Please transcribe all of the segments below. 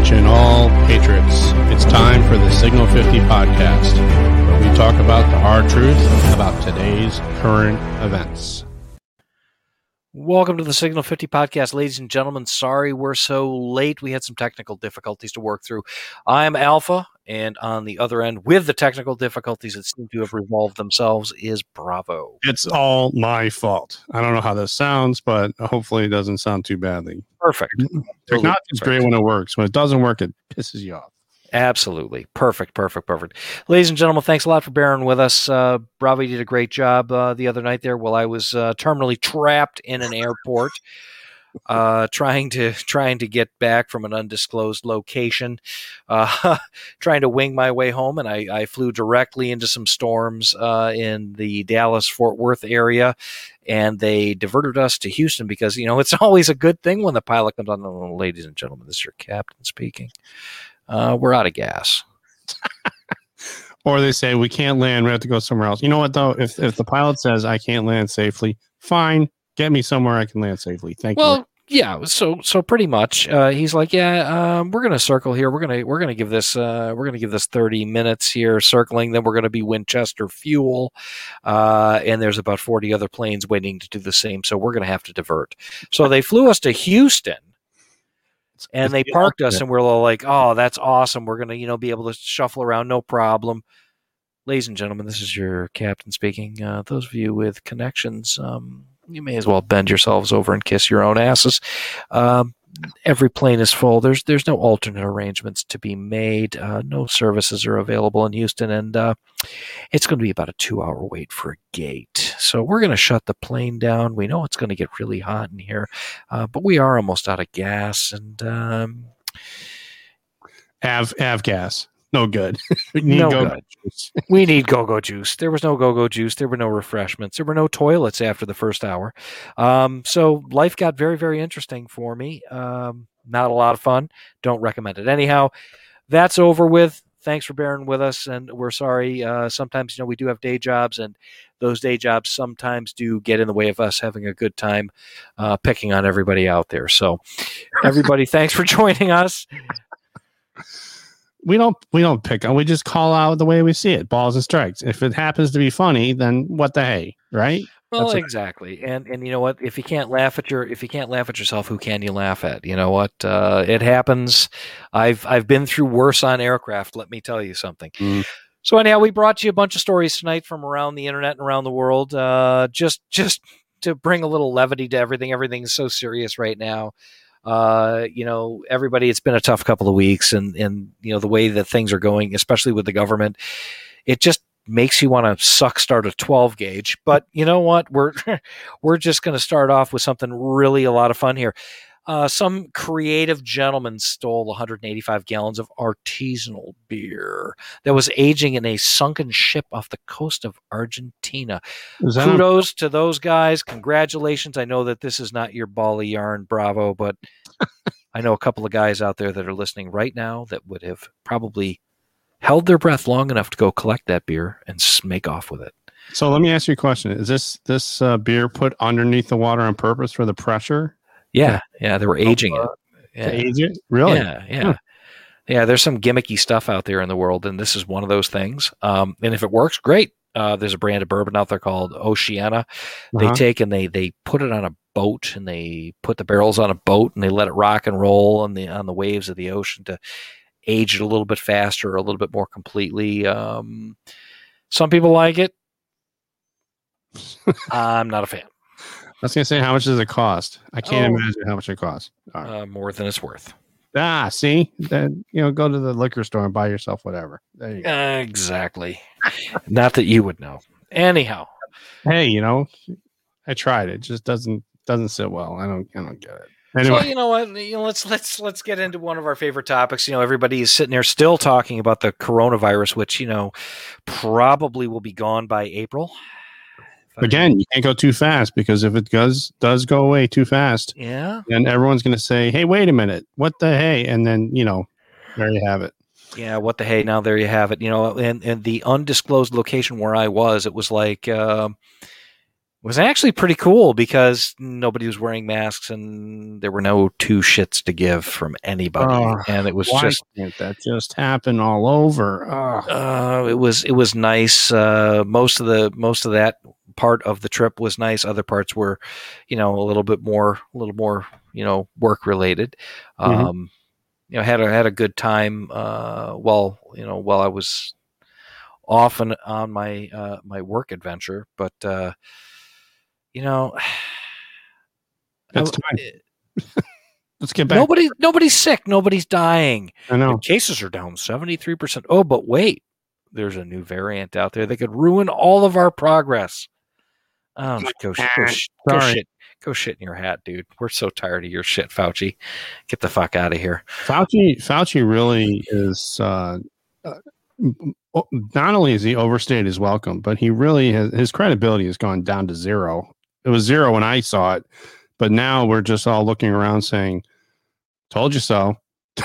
Attention, all patriots. It's time for the Signal 50 podcast, where we talk about the hard truth about today's current events. Welcome to the Signal 50 podcast, ladies and gentlemen. Sorry we're so late. We had some technical difficulties to work through. I'm Alpha, and on the other end, with the technical difficulties that seem to have resolved themselves, is Bravo. It's all my fault. I don't know how this sounds, but hopefully it doesn't sound too badly. Perfect. Technology is great when it works. When it doesn't work, it pisses you off. Absolutely. Perfect, perfect, perfect. Ladies and gentlemen, thanks a lot for bearing with us. Uh, Bravo did a great job uh, the other night there while I was uh, terminally trapped in an airport. Uh, trying to trying to get back from an undisclosed location, uh, trying to wing my way home, and I, I flew directly into some storms uh, in the Dallas Fort Worth area, and they diverted us to Houston because you know it's always a good thing when the pilot comes on. Ladies and gentlemen, this is your captain speaking. Uh, we're out of gas. or they say we can't land. We have to go somewhere else. You know what though? If if the pilot says I can't land safely, fine. Get me somewhere I can land safely. Thank well, you. Well, yeah. So so pretty much, uh, he's like, yeah, um, we're gonna circle here. We're gonna we're gonna give this uh, we're gonna give this thirty minutes here circling. Then we're gonna be Winchester fuel, uh, and there's about forty other planes waiting to do the same. So we're gonna have to divert. So they flew us to Houston and they parked us and we're all like oh that's awesome. We're gonna you know be able to shuffle around no problem. Ladies and gentlemen this is your captain speaking. Uh, those of you with connections um, you may as well bend yourselves over and kiss your own asses. Um, every plane is full. There's there's no alternate arrangements to be made. Uh, no services are available in houston and uh, it's going to be about a two hour wait for a gate. So we're going to shut the plane down. We know it's going to get really hot in here uh, but we are almost out of gas and um, Av av gas. No good. we No go- good. we need go-go juice. There was no go-go juice. There were no refreshments. There were no toilets after the first hour. Um, so life got very very interesting for me. Um, not a lot of fun. Don't recommend it. Anyhow that's over with. Thanks for bearing with us and we're sorry uh, sometimes you know we do have day jobs and those day jobs sometimes do get in the way of us having a good time uh, picking on everybody out there. So everybody thanks for joining us we don't we don't pick on we just call out the way we see it balls and strikes if it happens to be funny then what the hey right Well, That's a- exactly, and and you know what? If you can't laugh at your if you can't laugh at yourself, who can you laugh at? You know what? Uh, it happens. I've I've been through worse on aircraft. Let me tell you something. Mm. So anyhow, we brought you a bunch of stories tonight from around the internet and around the world. Uh, just just to bring a little levity to everything. Everything's so serious right now. Uh, you know, everybody. It's been a tough couple of weeks, and and you know the way that things are going, especially with the government, it just makes you want to suck start a 12 gauge but you know what we're we're just going to start off with something really a lot of fun here uh, some creative gentleman stole 185 gallons of artisanal beer that was aging in a sunken ship off the coast of Argentina. Is that on- Kudos to those guys. Congratulations. I know that this is not your bally yarn, bravo, but I know a couple of guys out there that are listening right now that would have probably held their breath long enough to go collect that beer and make off with it. so let me ask you a question is this this uh, beer put underneath the water on purpose for the pressure Yeah, yeah, they were aging uh, it. Yeah. age it really Yeah, yeah. Yeah, there's some gimmicky stuff out there in the world, and this is one of those things. Um, and if it works, great. Uh, there's a brand of bourbon out there called Oceana. They Uh-huh. take and they they put it on a boat, and they put the barrels on a boat, and they let it rock and roll on the on the waves of the ocean to age it a little bit faster, a little bit more completely. Um, some people like it. I'm not a fan. I was gonna say how much does it cost? I can't Oh. imagine how much it costs. Right. Uh, more than it's worth. ah, see, then you know, go to the liquor store and buy yourself whatever. There you go. Exactly. Not that you would know. Anyhow, Hey, you know, I tried it. Just doesn't doesn't sit well. I don't I don't get it. So Anyway, you know what? You know, let's let's let's get into one of our favorite topics. You know, everybody is sitting there still talking about the coronavirus, which you know probably will be gone by April. Again, you can't go too fast because if it does does go away too fast, yeah, then everyone's gonna say, "Hey, wait a minute, what the hey?" And then you know, there you have it. yeah. What the hey? Now there you have it. You know, and and the undisclosed location where I was, it was like. um was actually pretty cool because nobody was wearing masks and there were no two shits to give from anybody, Oh, and it was just that just happen all over? Ugh. uh, it was it was nice. Uh, most of the most of that part of the trip was nice. Other parts were, you know, a little bit more a little more you know work related. Mhm. Um, you know, had a had a good time. Uh, while you know while I was off and on my uh, my work adventure, but uh, you know. It's time. Let's get back. Nobody, nobody's sick. Nobody's dying. I know. Cases are down 73%. Oh, but wait, there's a new variant out there that could ruin all of our progress. Oh, go, sh- go, sh- go Sorry. shit. Go shit in your hat, dude. We're so tired of your shit, Fauci. Get the fuck out of here. Fauci Fauci really is uh, uh, not only is he overstayed his welcome, but he really has his credibility has gone down to zero. It was zero when I saw it, but now we're just all looking around saying, "Told you so."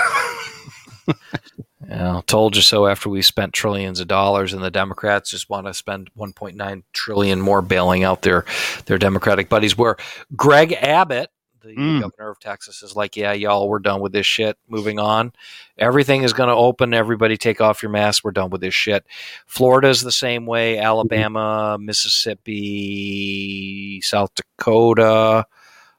Yeah, told you so. After we spent trillions of dollars, and the Democrats just want to spend 1.9 trillion more bailing out their their Democratic buddies. Where Greg Abbott, the Mm. governor of Texas, is like, "Yeah, y'all, we're done with this shit. Moving on. Everything is going to open. Everybody, take off your masks. We're done with this shit." Florida is the same way. Alabama, Mississippi, South Dakota.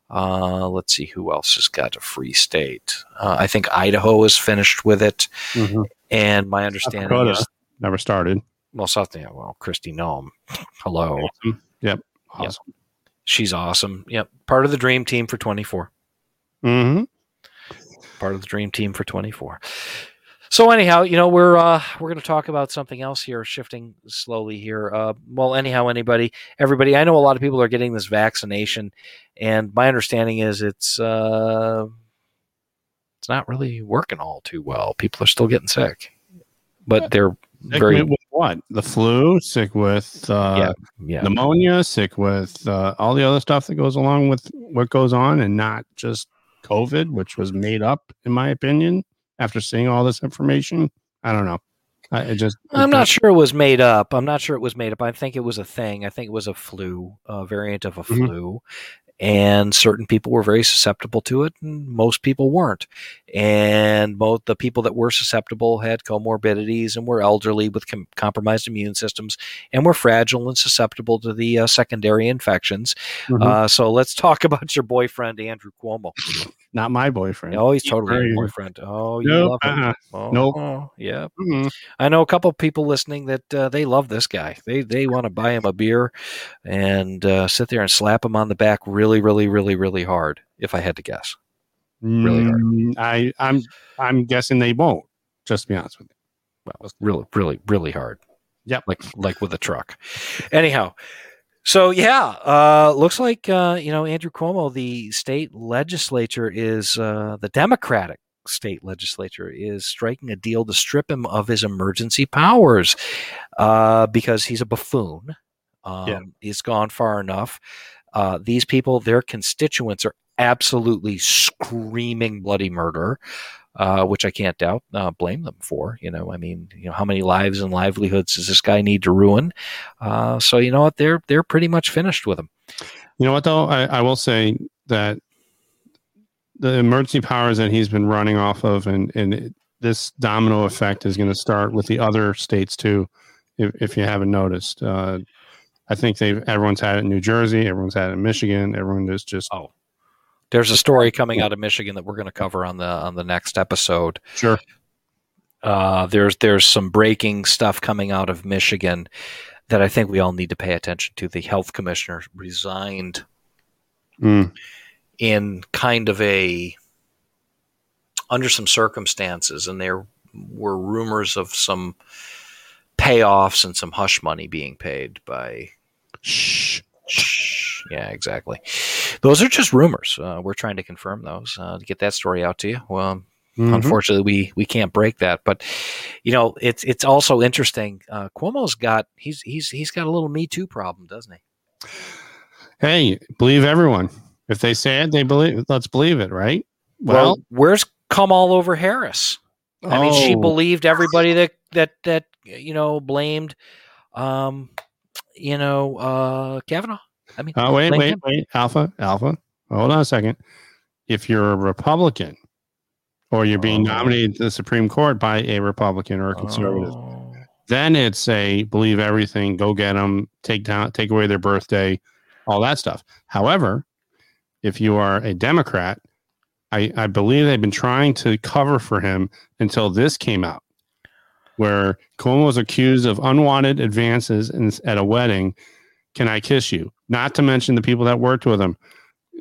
Uh, let's see who else has got a free state. Uh, I think Idaho is finished with it. Mhm. And my understanding Dakota is, never started. well, South, yeah, well, Kristi Noem, hello, Yep. Yep. Awesome. she's awesome. Yep, part of the dream team for twenty four. hmm Part of the dream team for twenty four. So anyhow, you know we're uh, we're going to talk about something else here, shifting slowly here. Uh, well, anyhow, anybody, everybody, I know a lot of people are getting this vaccination, and my understanding is it's uh, it's not really working all too well. People are still getting sick, but they're Sick very with what? The flu. Sick with uh, yeah. pneumonia. Sick with uh, all the other stuff that goes along with what goes on, and not just COVID, which was made up, in my opinion. After seeing all this information, I don't know. I it just I'm not sure it was made up. I'm not sure it was made up. I think it was a thing. I think it was a flu, a variant of a Mhm. flu. And certain people were very susceptible to it, and most people weren't. And both the people that were susceptible had comorbidities and were elderly with com- compromised immune systems and were fragile and susceptible to the uh, secondary infections. Mhm. Uh, so let's talk about your boyfriend, Andrew Cuomo. Not my boyfriend. Oh, he's totally your boyfriend. Oh, you Nope, love him. uh-uh. Oh, Nope. oh, yeah. Mhm. I know a couple of people listening that uh, they love this guy. They they want to buy him a beer and uh, sit there and slap him on the back really, really, really, really hard. If I had to guess, Really hard. Mm, I I'm I'm guessing they won't. Just to be honest with you. well, really, really, really hard. Yep. like like with a truck. Anyhow, so yeah, uh, looks like uh, you know Andrew Cuomo, the state legislature is uh, the Democratic state legislature is striking a deal to strip him of his emergency powers uh, because he's a buffoon. Um, Yeah. He's gone far enough. Uh, these people, their constituents, are absolutely screaming bloody murder, uh, which I can't doubt. Uh, blame them for. You know, I mean, you know, how many lives and livelihoods does this guy need to ruin? Uh, so you know what? They're they're pretty much finished with him. You know what though? I, I will say that the emergency powers that he's been running off of, and and it, this domino effect is going to start with the other states too. If, if you haven't noticed, uh, I think they've everyone's had it in New Jersey, everyone's had it in Michigan, everyone is just Oh, there's a story coming out of Michigan that we're going to cover on the on the next episode. sure. Uh, there's there's some breaking stuff coming out of Michigan that I think we all need to pay attention to. The health commissioner resigned Mm, in kind of a under some circumstances, and there were rumors of some payoffs and some hush money being paid by. shh. Shh. Yeah, exactly. Those are just rumors. Uh, we're trying to confirm those uh, to get that story out to you. Well, Mhm. unfortunately, we we can't break that. But you know, it's it's also interesting. Uh, Cuomo's got he's he's he's got a little Me Too problem, doesn't he? Hey, believe everyone. If they say it, they believe. Let's believe it, right? Well, where's Kamala Harris? I mean, she oh, believed everybody that that that you know blamed, um, you know, uh, Kavanaugh. I mean, Uh, wait, wait, him. wait, Alpha, Alpha. Hold on a second. If you're a Republican, or you're being Oh. nominated to the Supreme Court by a Republican or a conservative, Oh. then it's a believe everything, go get them, take down, take away their birthday, all that stuff. However, if you are a Democrat, I, I believe they've been trying to cover for him until this came out, where Cuomo was accused of unwanted advances in, at a wedding. Can I kiss you? Not to mention the people that worked with him.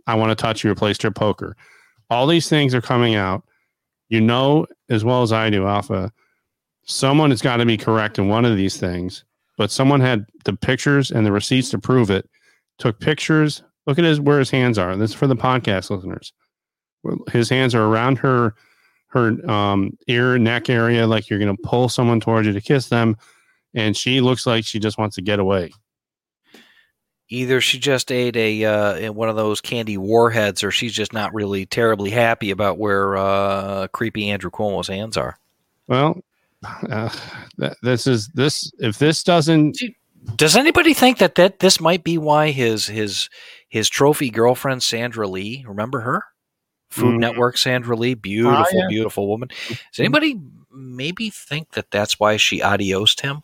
I want to touch you, replaced your poker. All these things are coming out. You know as well as I do, Alpha. Someone has got to be correct in one of these things, but someone had the pictures and the receipts to prove it. Took pictures. Look at his where his hands are. This is for the podcast listeners. His hands are around her her um, ear neck area, like you're going to pull someone towards you to kiss them, and she looks like she just wants to get away. Either she just ate a uh, one of those candy warheads, or she's just not really terribly happy about where uh, creepy Andrew Cuomo's hands are. Well, uh, th- this is this. If this doesn't, Does anybody think that, that this might be why his his his trophy girlfriend Sandra Lee, remember her? Food Mhm. Network Sandra Lee, beautiful, yeah. beautiful woman. Does anybody maybe think that that's why she adiosed him?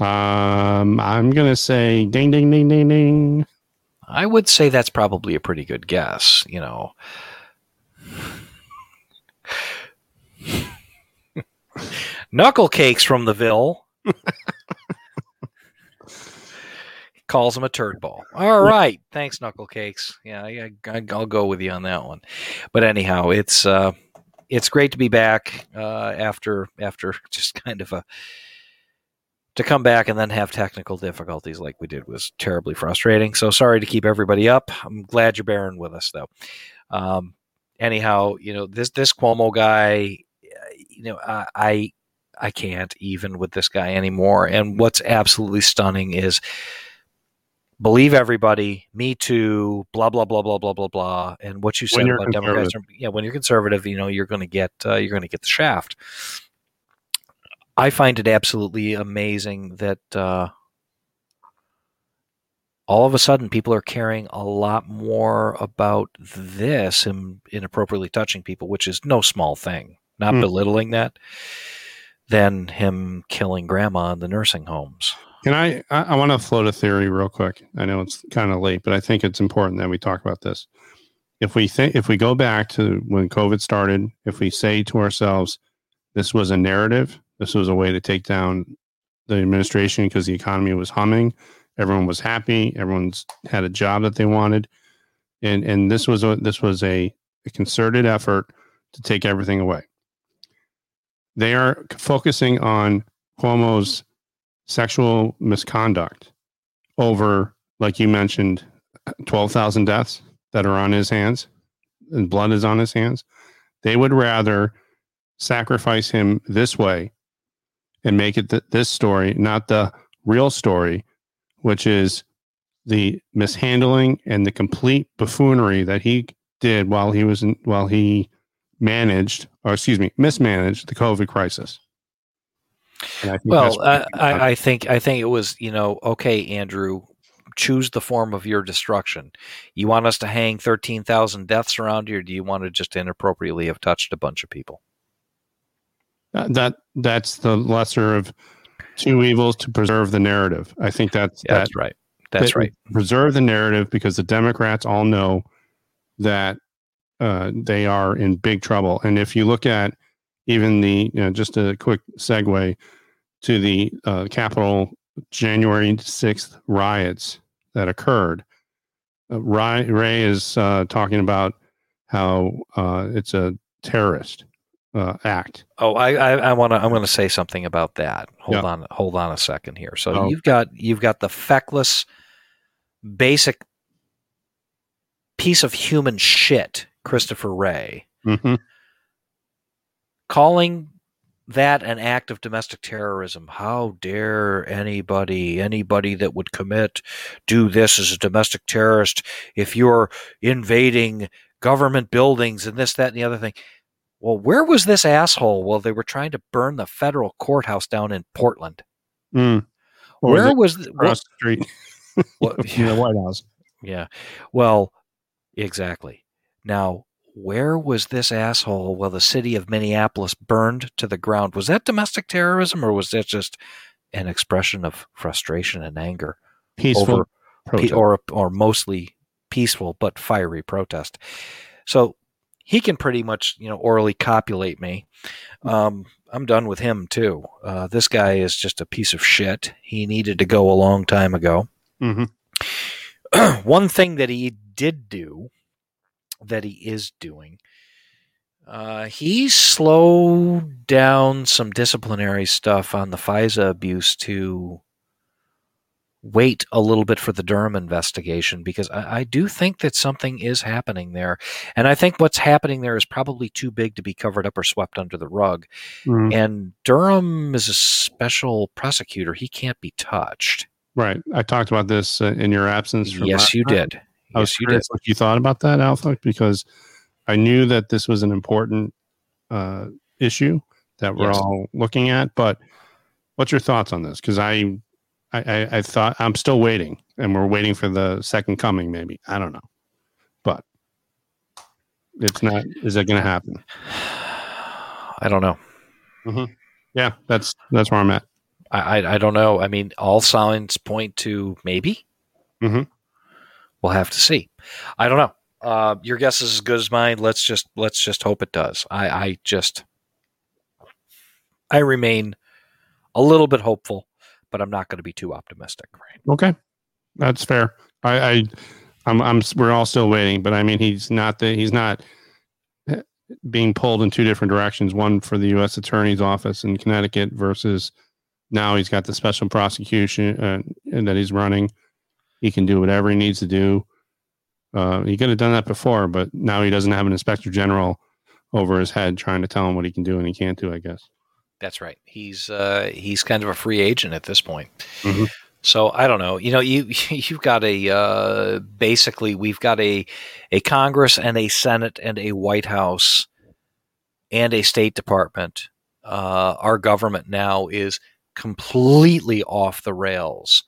Um, I'm gonna say ding, ding, ding, ding, ding. I would say that's probably a pretty good guess. You know, knuckle cakes from the Ville. Calls him a turd ball. All right, thanks, knuckle cakes. Yeah, I, I, I'll go with you on that one. But anyhow, it's uh, it's great to be back uh, after after just kind of a to come back and then have technical difficulties like we did was terribly frustrating. So sorry to keep everybody up. I'm glad you're bearing with us though. Um, anyhow, you know this this Cuomo guy, you know I, I I can't even with this guy anymore. And what's absolutely stunning is believe everybody, me too, blah blah blah blah blah blah blah. And what you said about Democrats, are- yeah, when you're conservative, you know you're going to get uh, you're going to get the shaft. I find it absolutely amazing that uh, all of a sudden people are caring a lot more about this and inappropriately touching people, which is no small thing. Not Hmm. belittling that, than him killing grandma in the nursing homes. Can I? I, I want to float a theory real quick. I know it's kind of late, but I think it's important that we talk about this. If we think, if we go back to when COVID started, if we say to ourselves, this was a narrative, this was a way to take down the administration because the economy was humming, everyone was happy, everyone's had a job that they wanted, and and this was a this was a, a concerted effort to take everything away. They are focusing on Cuomo's sexual misconduct over, like you mentioned, 12,000 deaths that are on his hands and blood is on his hands. They would rather sacrifice him this way and make it th- this story, not the real story, which is the mishandling and the complete buffoonery that he did while he was in, while he managed, or excuse me, mismanaged the COVID crisis. I Well, I, I, I think I think it was you know okay, Andrew, choose the form of your destruction. You want us to hang thirteen thousand deaths around you, or do you want to just inappropriately have touched a bunch of people? That, that that's the lesser of two evils to preserve the narrative. I think that's Yeah, that that's right. That's that- right. Preserve the narrative because the Democrats all know that uh, they are in big trouble. And if you look at even the, you know, just a quick segue to the uh, Capitol January 6th riots that occurred, uh, Wray, Wray is uh, talking about how uh, it's a terrorist uh, act. Oh, I I, I want to I'm going to say something about that. Hold Yeah. on, hold on a second here. So Oh. you've got you've got the feckless, basic piece of human shit, Christopher Wray. hmm calling that an act of domestic terrorism. How dare anybody, anybody that would commit, do this as a domestic terrorist if you're invading government buildings and this, that, and the other thing. Well, where was this asshole while they were trying to burn the federal courthouse down in Portland? Mm. Where it was th- across the street what, in the White House? Yeah. Well, exactly. Now, where was this asshole while the city of Minneapolis burned to the ground? Was that domestic terrorism or was that just an expression of frustration and anger Peaceful over protest. or or mostly peaceful but fiery protest? So he can pretty much, you know, orally copulate me. Um, I'm done with him too. Uh, this guy is just a piece of shit. He needed to go a long time ago. Mhm. one thing that he did do that he is doing uh, he slowed down some disciplinary stuff on the FISA abuse to wait a little bit for the Durham investigation because I, I do think that something is happening there. And I think what's happening there is probably too big to be covered up or swept under the rug. Mhm. And Durham is a special prosecutor, he can't be touched. Right. I talked about this uh, in your absence. from Yes, you time. did. I was Yes, you did. curious what you thought about that, Alpha, because I knew that this was an important uh, issue that we're Yes. all looking at. But what's your thoughts on this? Because I, I, I, I thought I'm still waiting, and we're waiting for the second coming. Maybe I don't know, but it's not. Is it going to happen? I don't know. Yeah, that's that's where I'm at. I, I I don't know. I mean, all signs point to maybe. Mhm. We'll have to see. I don't know. Uh, your guess is as good as mine. Let's just let's just hope it does. I I just I remain a little bit hopeful, but I'm not going to be too optimistic. Right? Okay, that's fair. I, I I'm, I'm, we're all still waiting, but I mean, he's not the, he's not eh, being pulled in two different directions. One for the U.S. Attorney's Office in Connecticut versus now he's got the special prosecution uh, that he's running. He can do whatever he needs to do. Uh, he could have done that before, but now he doesn't have an inspector general over his head trying to tell him what he can do and he can't do. I guess. That's right. He's uh, he's kind of a free agent at this point. Mhm. So I don't know. You know, you you've got a uh, basically we've got a a Congress and a Senate and a White House and a State Department. Uh, our government now is completely off the rails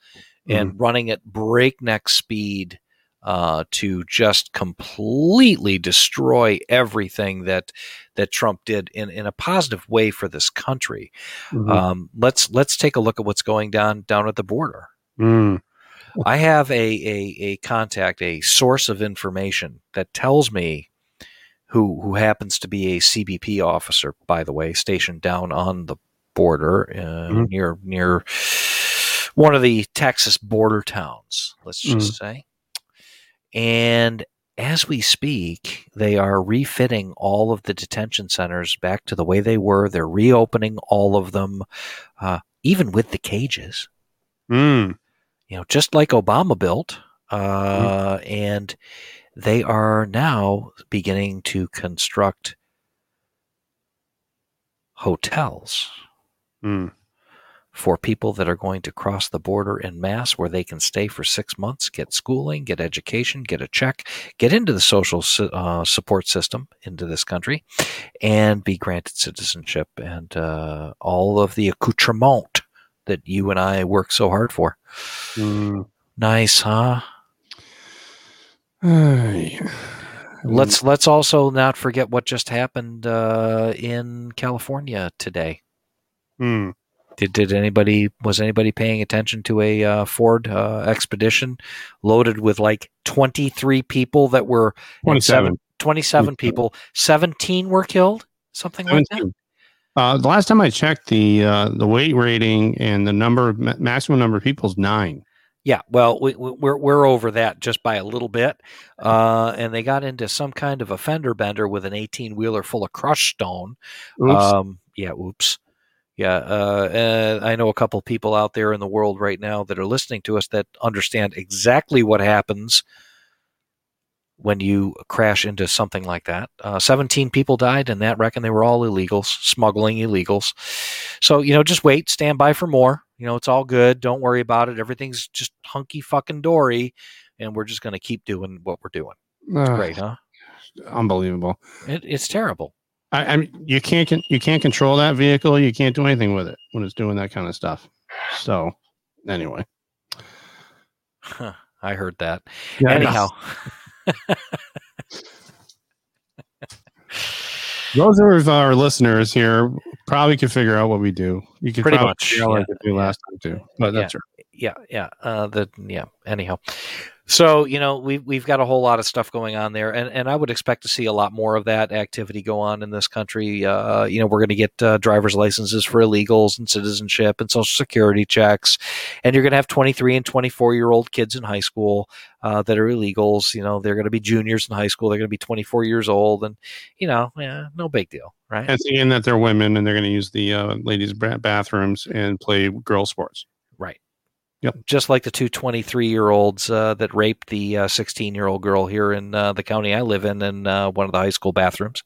and running at breakneck speed uh, to just completely destroy everything that that Trump did in, in a positive way for this country. Mhm. Um, let's let's take a look at what's going down down at the border. Mm. I have a, a a contact, a source of information that tells me who who happens to be a CBP officer, by the way, stationed down on the border uh, Mhm. near near one of the Texas border towns. Let's just say, and as we speak, they are refitting all of the detention centers back to the way they were. They're reopening all of them, uh, even with the cages Mm. you know, just like Obama built, uh, and they are now beginning to construct hotels Mm. For people that are going to cross the border in mass where they can stay for six months, get schooling, get education, get a check, get into the social uh, support system into this country, and be granted citizenship and uh, all of the accoutrement that you and I work so hard for. Mm. Nice, huh? Let's let's also not forget what just happened uh, in California today. Mm. Did did anybody was anybody paying attention to a uh, Ford uh, expedition loaded with like twenty three people that were and 27. 27 people, seventeen were killed, something like that. Uh, the last time I checked, the uh, the weight rating and the number of ma- maximum number of people is nine. Yeah, well, we, we- we're we're over that just by a little bit, uh, and they got into some kind of a fender bender with an eighteen wheeler full of crushed stone. Oops. Um, yeah, oops. Yeah, uh, uh, I know a couple people out there in the world right now that are listening to us that understand exactly what happens when you crash into something like that. Uh, 17 people died in that wreck, and they were all illegals, smuggling illegals. So, you know, just wait, stand by for more. You know, it's all good. Don't worry about it. Everything's just hunky fucking dory, and we're just going to keep doing what we're doing. Ugh, Great, huh? unbelievable. It, it's terrible. I, I mean, you can't con- you can't control that vehicle. You can't do anything with it when it's doing that kind of stuff. So, anyway, Huh. I heard that. Yeah, Anyhow, those of our listeners here probably can figure out what we do. You can Pretty probably much, figure out what we do last time too, but that's right. yeah, yeah. Uh, the yeah. Anyhow, so you know we've we've got a whole lot of stuff going on there, and and I would expect to see a lot more of that activity go on in this country. Uh, you know, we're going to get uh, driver's licenses for illegals and citizenship and social security checks, and you're going to have 23 and 24 year old kids in high school uh, that are illegals. You know, they're going to be juniors in high school. They're going to be 24 years old, and you know, yeah, no big deal, right? And thinking that they're women and they're going to use the uh, ladies' bathrooms and play girl sports. Yep. Just like the two 23 year olds uh, that raped the 16 year old girl here in uh, the county I live in in uh, one of the high school bathrooms.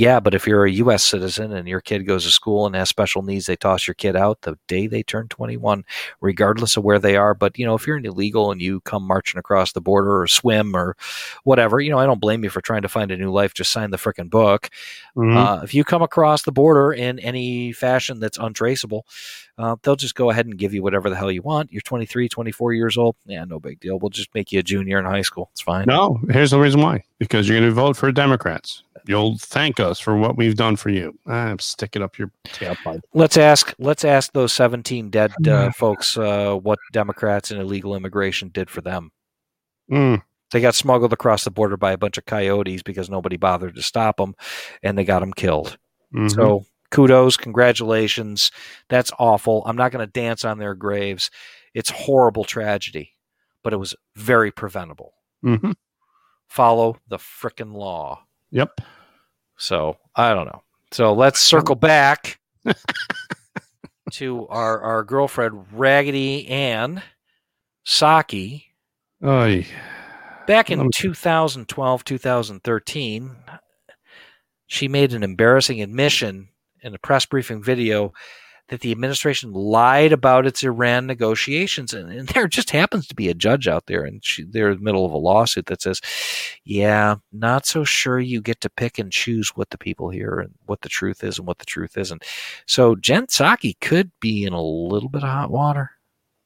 Yeah, but if you're a U.S. citizen and your kid goes to school and has special needs, they toss your kid out the day they turn 21, regardless of where they are. But, you know, if you're an illegal and you come marching across the border or swim or whatever, you know, I don't blame you for trying to find a new life. Just sign the frickin' book. Mhm. Uh, if you come across the border in any fashion that's untraceable, uh, they'll just go ahead and give you whatever the hell you want. You're 23, 24 years old. Yeah, no big deal. We'll just make you a junior in high school. It's fine. no, here's the reason why. Because you're going to vote for Democrats. You'll thank us for what we've done for you. Ah, stick it up your tailpipe. Let's ask. Let's ask those 17 dead uh, folks uh, what Democrats and illegal immigration did for them. Mm, They got smuggled across the border by a bunch of coyotes because nobody bothered to stop them, and they got them killed. mhm. So kudos, congratulations. That's awful. I'm not going to dance on their graves. It's horrible tragedy, but it was very preventable. Mhm. Follow the frickin' law. Yep. So I don't know. So let's circle back to our our girlfriend Raggedy Ann Psaki. Oy. Back in Let 2012, 2013, she made an embarrassing admission in a press briefing video that the administration lied about its Iran negotiations. And, and there just happens to be a judge out there, and she, they're in the middle of a lawsuit that says, yeah, not so sure you get to pick and choose what the people hear and what the truth is and what the truth isn't. So Jen Psaki could be in a little bit of hot water.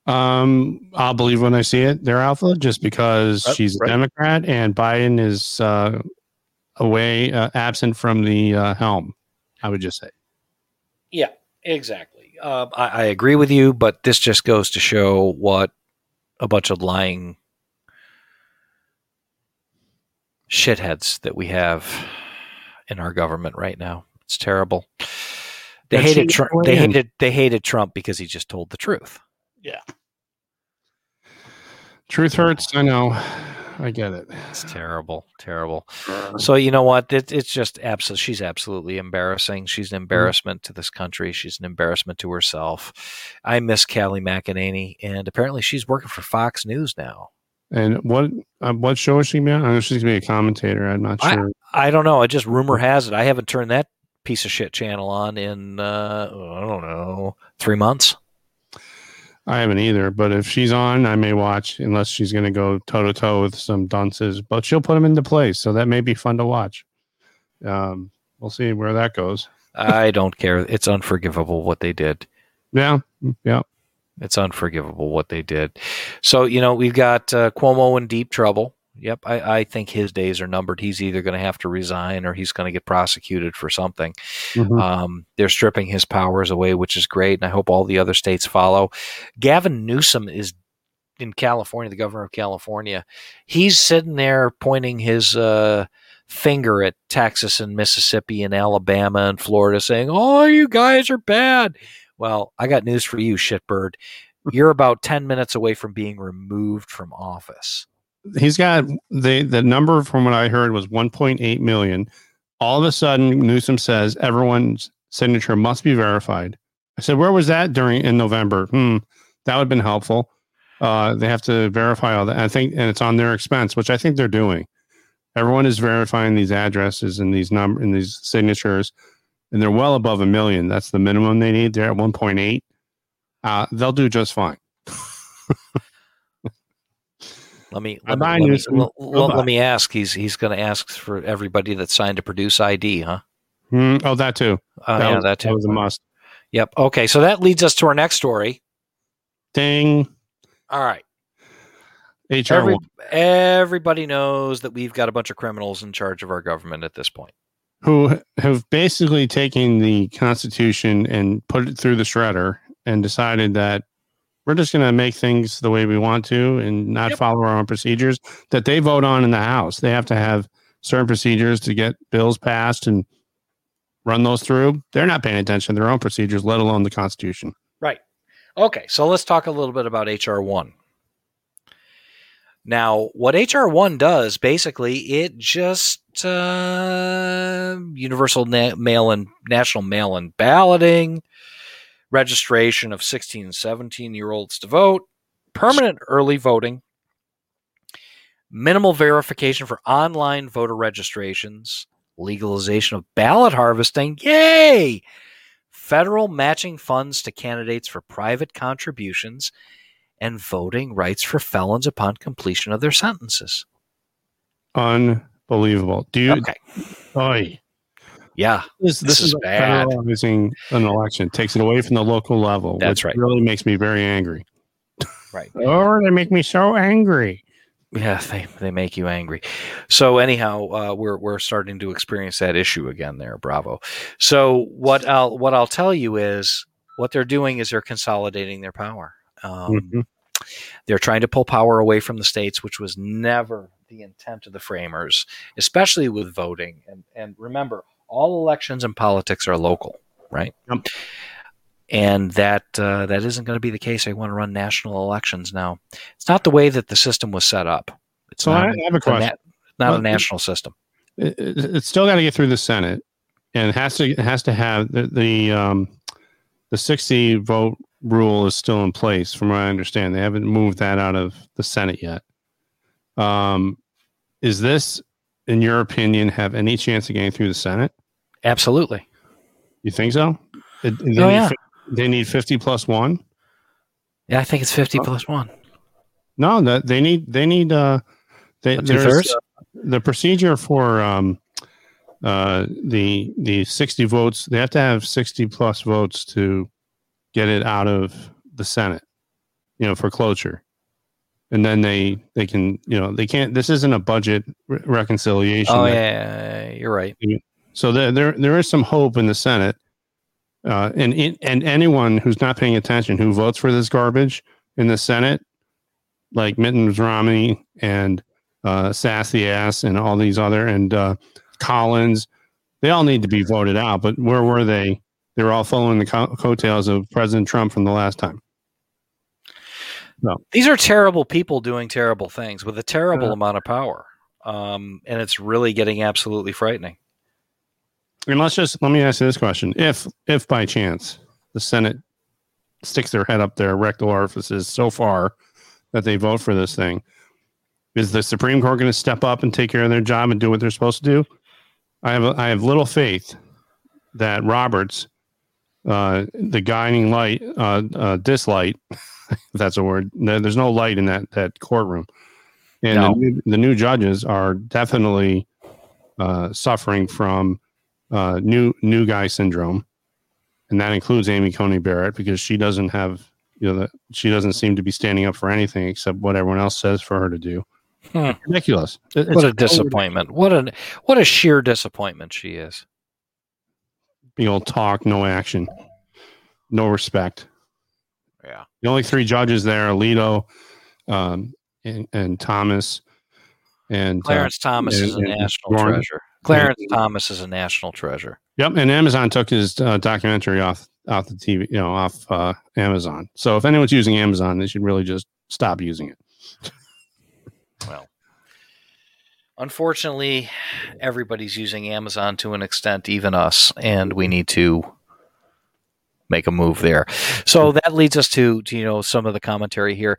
Um, I'll believe when I see it. They're alpha just because Right, she's a right. Democrat and Biden is uh, away, uh, absent from the uh, helm. I would just say. Yeah, exactly. Um, I, I agree with you, but this just goes to show what a bunch of lying shitheads that we have in our government right now. It's terrible. They That hated Trump. They hated they hated Trump because he just told the truth. Yeah. Truth hurts. I know. I get it. It's terrible, terrible. So you know what? It, it's just absolutely. She's absolutely embarrassing. She's an embarrassment to this country. She's an embarrassment to herself. I miss Kayleigh McEnany, and apparently she's working for Fox News now. And what uh, what show is she be on? I know she's going to be a commentator. I'm not I- sure. I don't know. I just rumor has it. I haven't turned that piece of shit channel on in uh, I don't know three months. I haven't either. But if she's on, I may watch unless she's going to go toe to toe with some dunces. But she'll put them into place, so that may be fun to watch. Um, we'll see where that goes. I don't care. It's unforgivable what they did. Yeah, yeah. It's unforgivable what they did. So, you know, we've got uh, Cuomo in deep trouble. Yep, I, I think his days are numbered. He's either going to have to resign or he's going to get prosecuted for something. Mhm. Um, they're stripping his powers away, which is great, and I hope all the other states follow. Gavin Newsom is in California, the governor of California. He's sitting there pointing his uh, finger at Texas and Mississippi and Alabama and Florida, saying, "Oh, you guys are bad." Well, I got news for you, shitbird. You're about ten minutes away from being removed from office. He's got the the number from what I heard was 1.8 million. All of a sudden, Newsom says everyone's signature must be verified. I said, where was that during in November? Hmm, that would have been helpful. Uh, they have to verify all that. I think, and it's on their expense, which I think they're doing. Everyone is verifying these addresses and these number and these signatures, and they're well above a million. That's the minimum they need. They're at 1.8. Uh, they'll do just fine. Let me let me, let me, let- let- me ask. He's he's going to ask for everybody that signed to produce ID, huh? Hmm, oh, that too. Uh, that, yeah, was, that too. was a must. Yep. Okay, so that leads us to our next story. Ding. All right. HR Every, everybody knows that we've got a bunch of criminals in charge of our government at this point. who have basically taken the Constitution and put it through the shredder and decided that we're just going to make things the way we want to and not Yep. follow our own procedures that they vote on in the House. They have to have certain procedures to get bills passed and run those through. They're not paying attention to their own procedures, let alone the Constitution. Right. Okay, so let's talk a little bit about HR 1. Now, what HR 1 does basically, it just uh, universal na- mail and national mail in balloting, registration of 16 and 17 year olds to vote, permanent early voting, minimal verification for online voter registrations, legalization of ballot harvesting. Yay! federal matching funds to candidates for private contributions, and voting rights for felons upon completion of their sentences. Unbelievable. Do you? Okay. Oy. Yeah. This, This is is bad. federalizing an election. Takes it away from the local level. That's right. Really makes me very angry. Right. Or they make me so angry. Yeah, they, they make you angry. So anyhow, uh, we're we're starting to experience that issue again there. Bravo. So what I'll what I'll tell you is what they're doing is they're consolidating their power. Um, Mhm. They're trying to pull power away from the states, which was never the intent of the framers, especially with voting. And and remember, all elections and politics are local, right? Yep. And that uh, that isn't going to be the case. They want to run national elections now. It's not the way that the system was set up. It's So not, I have a a question. na- not Well, a national system. it, it- it's still got to get through the Senate, and it has to it has to have the the um, the sixty vote rule is still in place, from what I understand. They haven't moved that out of the Senate yet. Um, is this, in your opinion, have any chance of getting through the Senate? Absolutely. You think so? It- they, Oh, need, yeah. they need fifty plus one. Yeah, I think it's fifty Oh. plus one. No, that they need they need uh they, there's uh, the procedure for um uh the the 60 votes they have to have 60 plus votes to get it out of the Senate you know for cloture and then they they can you know they can't this isn't a budget re- reconciliation Oh yeah, you're right. So there, there, there is some hope in the Senate, uh, and and anyone who's not paying attention who votes for this garbage in the Senate, like Mittens Romney and uh, Sassy Ass and all these other and uh, Collins, they all need to be voted out. But where were they? They were all following the co- coattails of President Trump from the last time. No. These are terrible people doing terrible things with a terrible amount of power, um, and it's really getting absolutely frightening. And let's just let me ask you this question: If, if by chance the Senate sticks their head up their rectal orifices so far that they vote for this thing, is the Supreme Court going to step up and take care of their job and do what they're supposed to do? I have I have little faith that Roberts, uh, the guiding light, uh, uh, dislight, if that's a word. no- There's no light in that that courtroom, and No. the, new, the new judges are definitely uh, suffering from uh, new new guy syndrome, and that includes Amy Coney Barrett because she doesn't have you know the, she doesn't seem to be standing up for anything except what everyone else says for her to do. Hmm. Ridiculous! It- it's What a totally disappointment! What a what a sheer disappointment she is. Big old talk, no action, no respect. Yeah. The only three judges there: are Alito, um, and, and Thomas, and uh, Clarence Thomas is a and- and national Warren- treasure. Clarence Thomas is a national treasure. Yep, and Amazon took his uh, documentary off off the TV, you know, off uh, Amazon. So if anyone's using Amazon, they should really just stop using it. Well, unfortunately, everybody's using Amazon to an extent, even us, and we need to make a move there. So that leads us to, to you know some of the commentary here.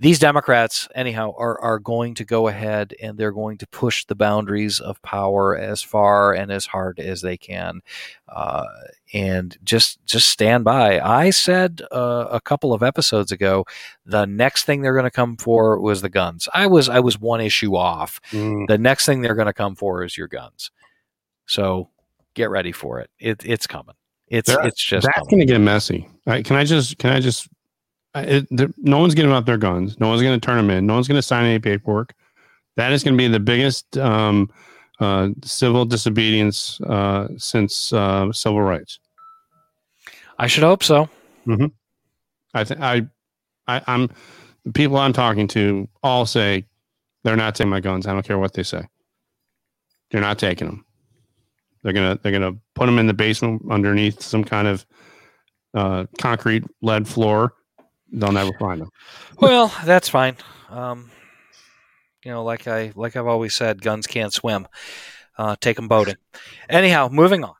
These Democrats, anyhow, are are going to go ahead and they're going to push the boundaries of power as far and as hard as they can, uh, and just just stand by. I said uh, a couple of episodes ago the next thing they're going to come for was the guns. I was I was one issue off. The next thing they're going to come for is your guns. So get ready for it. It it's coming. It's That- it's just That's going to get messy. Right, can I just can I just it, no one's giving up their guns. No one's going to turn them in. No one's going to sign any paperwork. That is going to be the biggest um, uh, civil disobedience uh, since uh, civil rights. I should hope so. Mm-hmm. I think I, I, I'm the people I'm talking to all say they're not taking my guns. I don't care what they say. They're not taking them. They're gonna they're gonna put them in the basement underneath some kind of uh, concrete lead floor. They'll never find them. well, that's fine. Um, you know, like I like I've always said, guns can't swim. Uh, take them boating. Anyhow, moving on.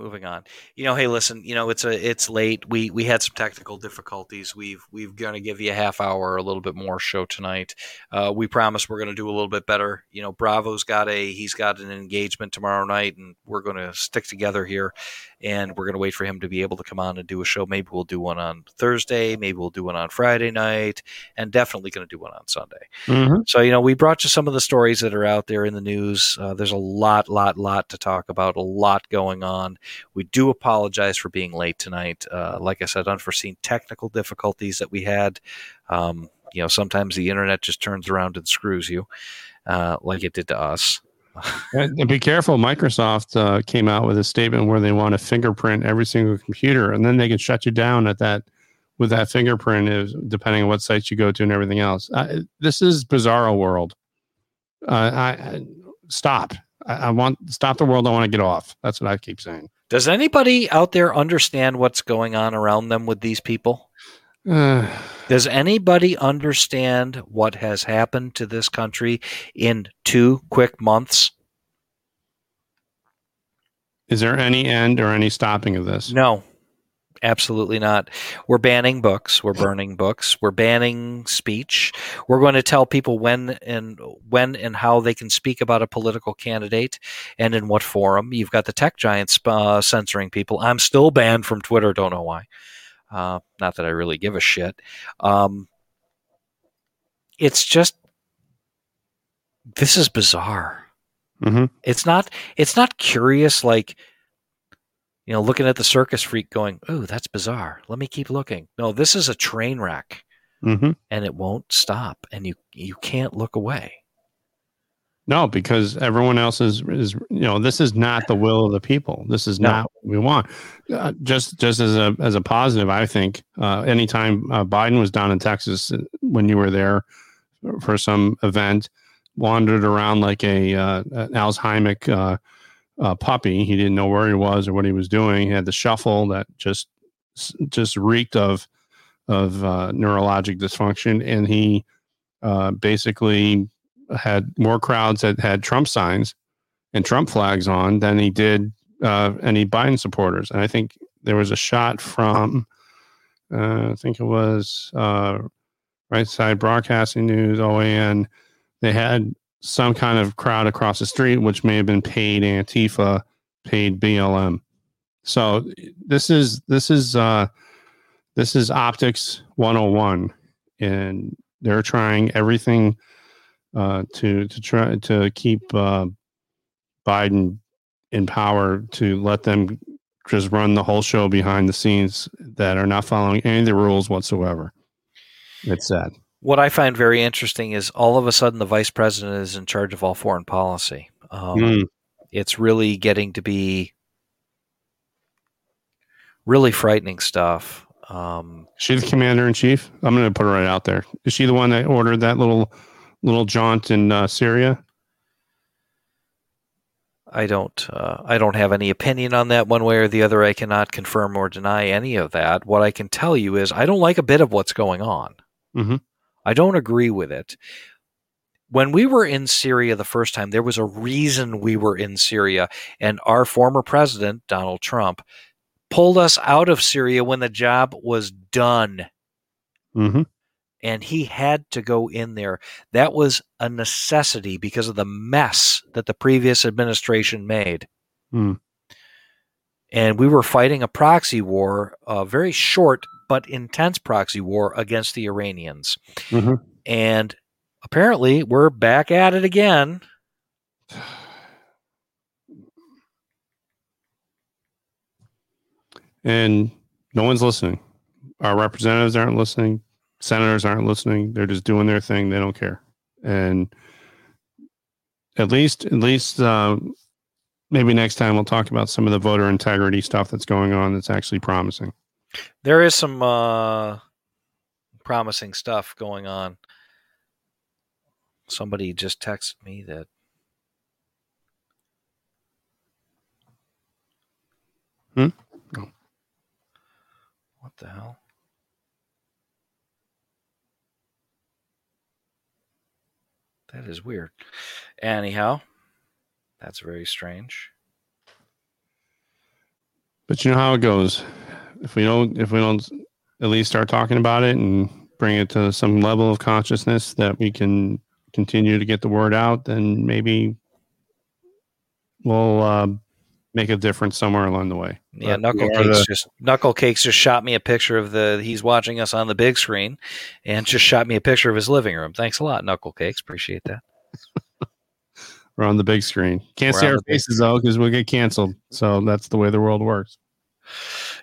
Moving on. You know, hey, listen. You know, it's a it's late. We we had some technical difficulties. We've we've going to give you a half hour, a little bit more show tonight. Uh, we promise we're going to do a little bit better. You know, Bravo's got a he's got an engagement tomorrow night, and we're going to stick together here, and we're going to wait for him to be able to come on and do a show. Maybe we'll do one on Thursday. Maybe we'll do one on Friday night, and definitely going to do one on Sunday. Mm-hmm. So you know, we brought you some of the stories that are out there in the news. Uh, there's a lot, lot, lot to talk about. A lot going on. We do apologize for being late tonight. Uh, like I said, unforeseen technical difficulties that we had. Um, you know, sometimes the internet just turns around and screws you, uh, like it did to us. and be careful. Microsoft uh, came out with a statement where they want to fingerprint every single computer, and then they can shut you down at that with that fingerprint, is depending on what sites you go to and everything else. Uh, this is bizarro world. Uh, I, I, stop. I, I want stop the world. I want to get off. That's what I keep saying. Does anybody out there understand what's going on around them with these people? Does anybody understand what has happened to this country in two quick months? Is there any end or any stopping of this? No. Absolutely not. We're banning books. We're burning books. We're banning speech. We're going to tell people when and when and how they can speak about a political candidate and in what forum. You've got the tech giants uh, censoring people. I'm still banned from Twitter. Don't know why. Uh, not that I really give a shit. Um, it's just this is bizarre. Mm-hmm. It's not. It's not curious like you know, looking at the circus freak going, "Oh, that's bizarre. Let me keep looking." No, this is a train wreck, mm-hmm. and it won't stop, and you you can't look away. No, because everyone else is is you know this is not the will of the people. This is no. not what we want. Uh, just just as a as a positive, I think uh, anytime uh, Biden was down in Texas uh, when you were there for some event, wandered around like a uh, an Alzheimer uh, puppy. He didn't know where he was or what he was doing. He had the shuffle that just just reeked of of uh, neurologic dysfunction, and he uh, basically had more crowds that had Trump signs and Trump flags on than he did uh, any Biden supporters. And I think there was a shot from uh, I think it was uh, Right Side Broadcasting News OAN. They had some kind of crowd across the street, which may have been paid Antifa, paid BLM. So this is this is uh, this is optics 101, and they're trying everything uh, to to try to keep uh, Biden in power to let them just run the whole show behind the scenes that are not following any of the rules whatsoever. It's sad. What I find very interesting is all of a sudden the vice president is in charge of all foreign policy. Um, mm. It's really getting to be really frightening stuff. Um, she the commander in chief. I'm going to put her right out there. Is she the one that ordered that little little jaunt in uh, Syria? I don't. Uh, I don't have any opinion on that one way or the other. I cannot confirm or deny any of that. What I can tell you is I don't like a bit of what's going on. Mm-hmm. I don't agree with it. When we were in Syria the first time, there was a reason we were in Syria, and our former president, Donald Trump, pulled us out of Syria when the job was done. Mm-hmm. And he had to go in there. That was a necessity because of the mess that the previous administration made. Mm. And we were fighting a proxy war, a very short but intense proxy war against the Iranians. Mm-hmm. And apparently, we're back at it again. and no one's listening. Our representatives aren't listening. Senators aren't listening. They're just doing their thing. They don't care. And at least, at least, uh, maybe next time we'll talk about some of the voter integrity stuff that's going on. That's actually promising. There is some uh, promising stuff going on. Somebody just texted me that Hmm? Oh. What the hell? That is weird. Anyhow, that's very strange. But you know how it goes. If we don't, if we don't at least start talking about it and bring it to some level of consciousness that we can continue to get the word out, then maybe we'll uh, make a difference somewhere along the way. Yeah, But Knuckle Cakes the- just Knuckle Cakes just shot me a picture of the he's watching us on the big screen and just shot me a picture of his living room. Thanks a lot, Knuckle Cakes. Appreciate that. we're on the big screen. Can't We're see our faces though because we'll get canceled. So that's the way the world works.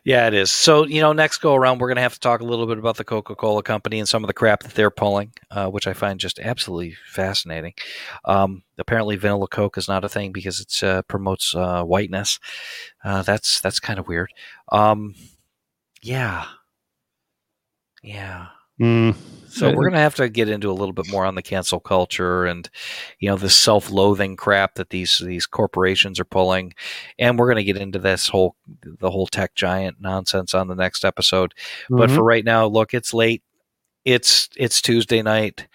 Yeah, it is. So, you know, next go around, we're going to have to talk a little bit about the Coca Cola Company and some of the crap that they're pulling, uh, which I find just absolutely fascinating. Um, apparently, vanilla Coke is not a thing because it uh, promotes uh, whiteness. Uh, that's that's kind of weird. Um, yeah, yeah. Mm, So we're going to have to get into a little bit more on the cancel culture and you know the self-loathing crap that these these corporations are pulling, and we're going to get into this whole the whole tech giant nonsense on the next episode. But mhm. for right now, look, it's late. It's it's Tuesday night.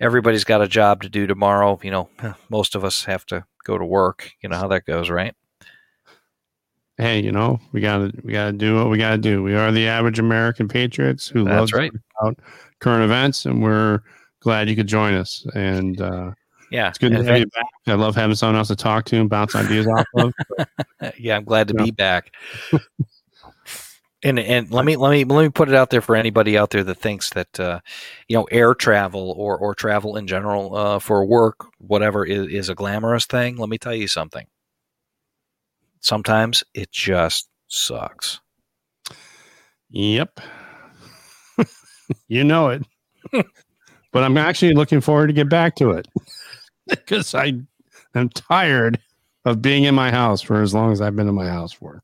Everybody's got a job to do tomorrow. You know, most of us have to go to work. You know how that goes, right? hey, you know, we gotta we gotta do what we gotta do. We are the average American patriots who That's love right. about current events, and we're glad you could join us. And uh, Yeah, it's good to have you back. I love having someone else to talk to and bounce ideas off of. that- yeah, I'm glad to be back. And and let me let me let me put it out there for anybody out there that thinks that uh, you know air travel or or travel in general uh, for work whatever is, is a glamorous thing. Let me tell you something. Sometimes it just sucks. Yep, you know it. but I'm actually looking forward to get back to it because I am tired of being in my house for as long as I've been in my house for.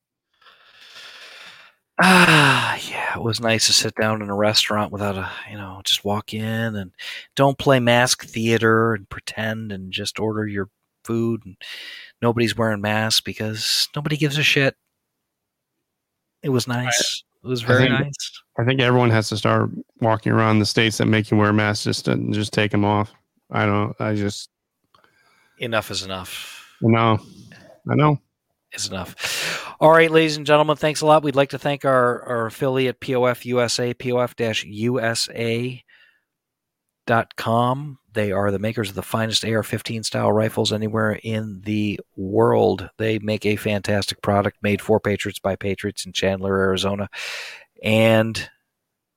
Ah, yeah, it was nice to sit down in a restaurant without a, you know, just walk in and don't play mask theater and pretend and just order your food and nobody's wearing masks because nobody gives a shit. It was nice. It was I very think- nice. I think everyone has to start walking around the states that make you wear masks just to just take them off. I don't. I just Enough is enough. no. I know. is enough. All right, ladies and gentlemen, thanks a lot. We'd like to thank our, our affiliate, POF USA, POF-USA.com. They are the makers of the finest AR-15 style rifles anywhere in the world. They make a fantastic product made for Patriots by Patriots in Chandler, Arizona. And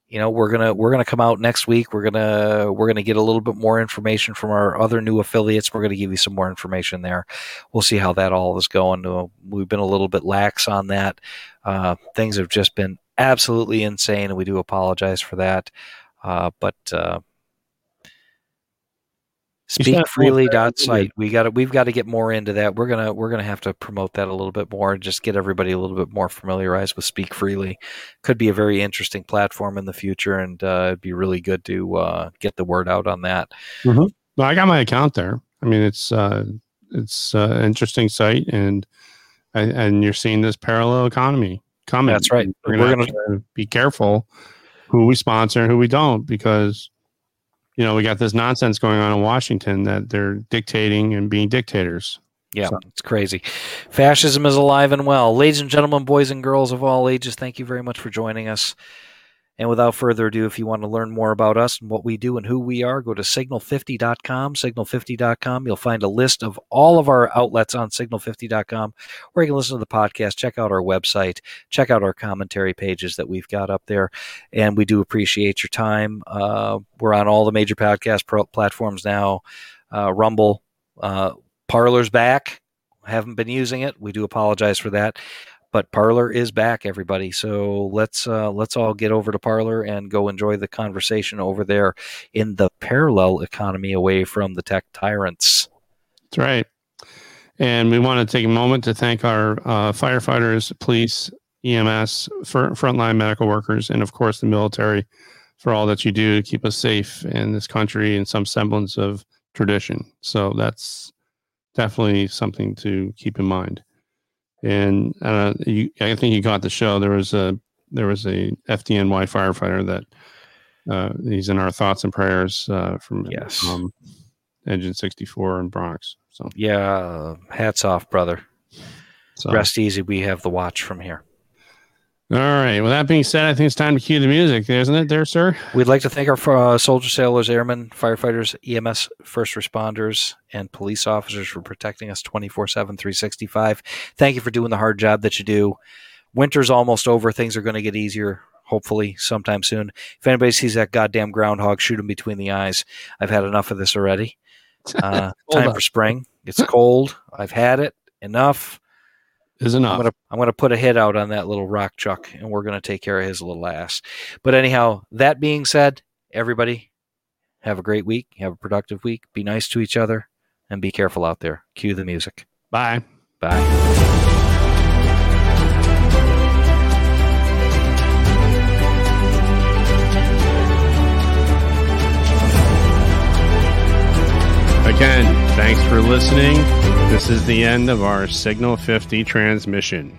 you know we're gonna we're gonna come out next week we're gonna we're gonna get a little bit more information from our other new affiliates we're gonna give you some more information there we'll see how that all is going. Uh, we've been a little bit lax on that. Uh, things have just been absolutely insane, and we do apologize for that. Uh, but uh, You should have speakfreely.site we got to we've got to get more into that we're gonna we're gonna have to promote that a little bit more and just get everybody a little bit more familiarized with speak freely could be a very interesting platform in the future and uh, it'd be really good to uh, get the word out on that Well, I got my account there. I mean, it's uh, it's uh, an interesting site, and and- you're seeing this parallel economy coming. That's right. We're We're gonna, to be careful who we sponsor and who we don't, because you know we got this nonsense going on in Washington that they're dictating and being dictators. Yeah, So- it's crazy. Fascism is alive and well. Ladies and gentlemen, boys and girls of all ages, thank you very much for joining us. And without further ado, if you want to learn more about us and what we do and who we are, go to signal50.com, signal50.com. You'll find a list of all of our outlets on signal50.com where you can listen to the podcast, check out our website, check out our commentary pages that we've got up there. And we do appreciate your time. Uh, we're on all the major podcast pro- platforms now uh, Rumble, uh, Parler's back. Haven't been using it. We do apologize for that. But Parler is back, everybody. So let's uh, let's all get over to Parler and go enjoy the conversation over there in the parallel economy, away from the tech tyrants. That's right. And we want to take a moment to thank our uh, firefighters, police, EMS, for frontline medical workers, and of course the military for all that you do to keep us safe in this country and some semblance of tradition. So that's definitely something to keep in mind. And uh, you, I think you got the show. There was a there was a FDNY firefighter that uh, he's in our thoughts and prayers uh, from yes. um, Engine 64 in Bronx. So yeah, hats off, brother. So. Rest easy. We have the watch from here. All right. Well, that being said, I think it's time to cue the music, isn't it, there, sir? We'd like to thank our uh, soldiers, sailors, airmen, firefighters, EMS, first responders, and police officers for protecting us 24 7, 365. Thank you for doing the hard job that you do. Winter's almost over. Things are going to get easier, hopefully, sometime soon. If anybody sees that goddamn groundhog, shoot him between the eyes. I've had enough of this already. Uh, time for spring. It's cold. I've had it. Enough is enough. I'm gonna I'm gonna put a hit out on that little rock chuck, and we're gonna take care of his little ass. But anyhow, that being said, everybody have a great week. Have a productive week. Be nice to each other, and be careful out there. Cue the music. Bye. Bye. Again, thanks for listening. This is the end of our Signal 50 transmission.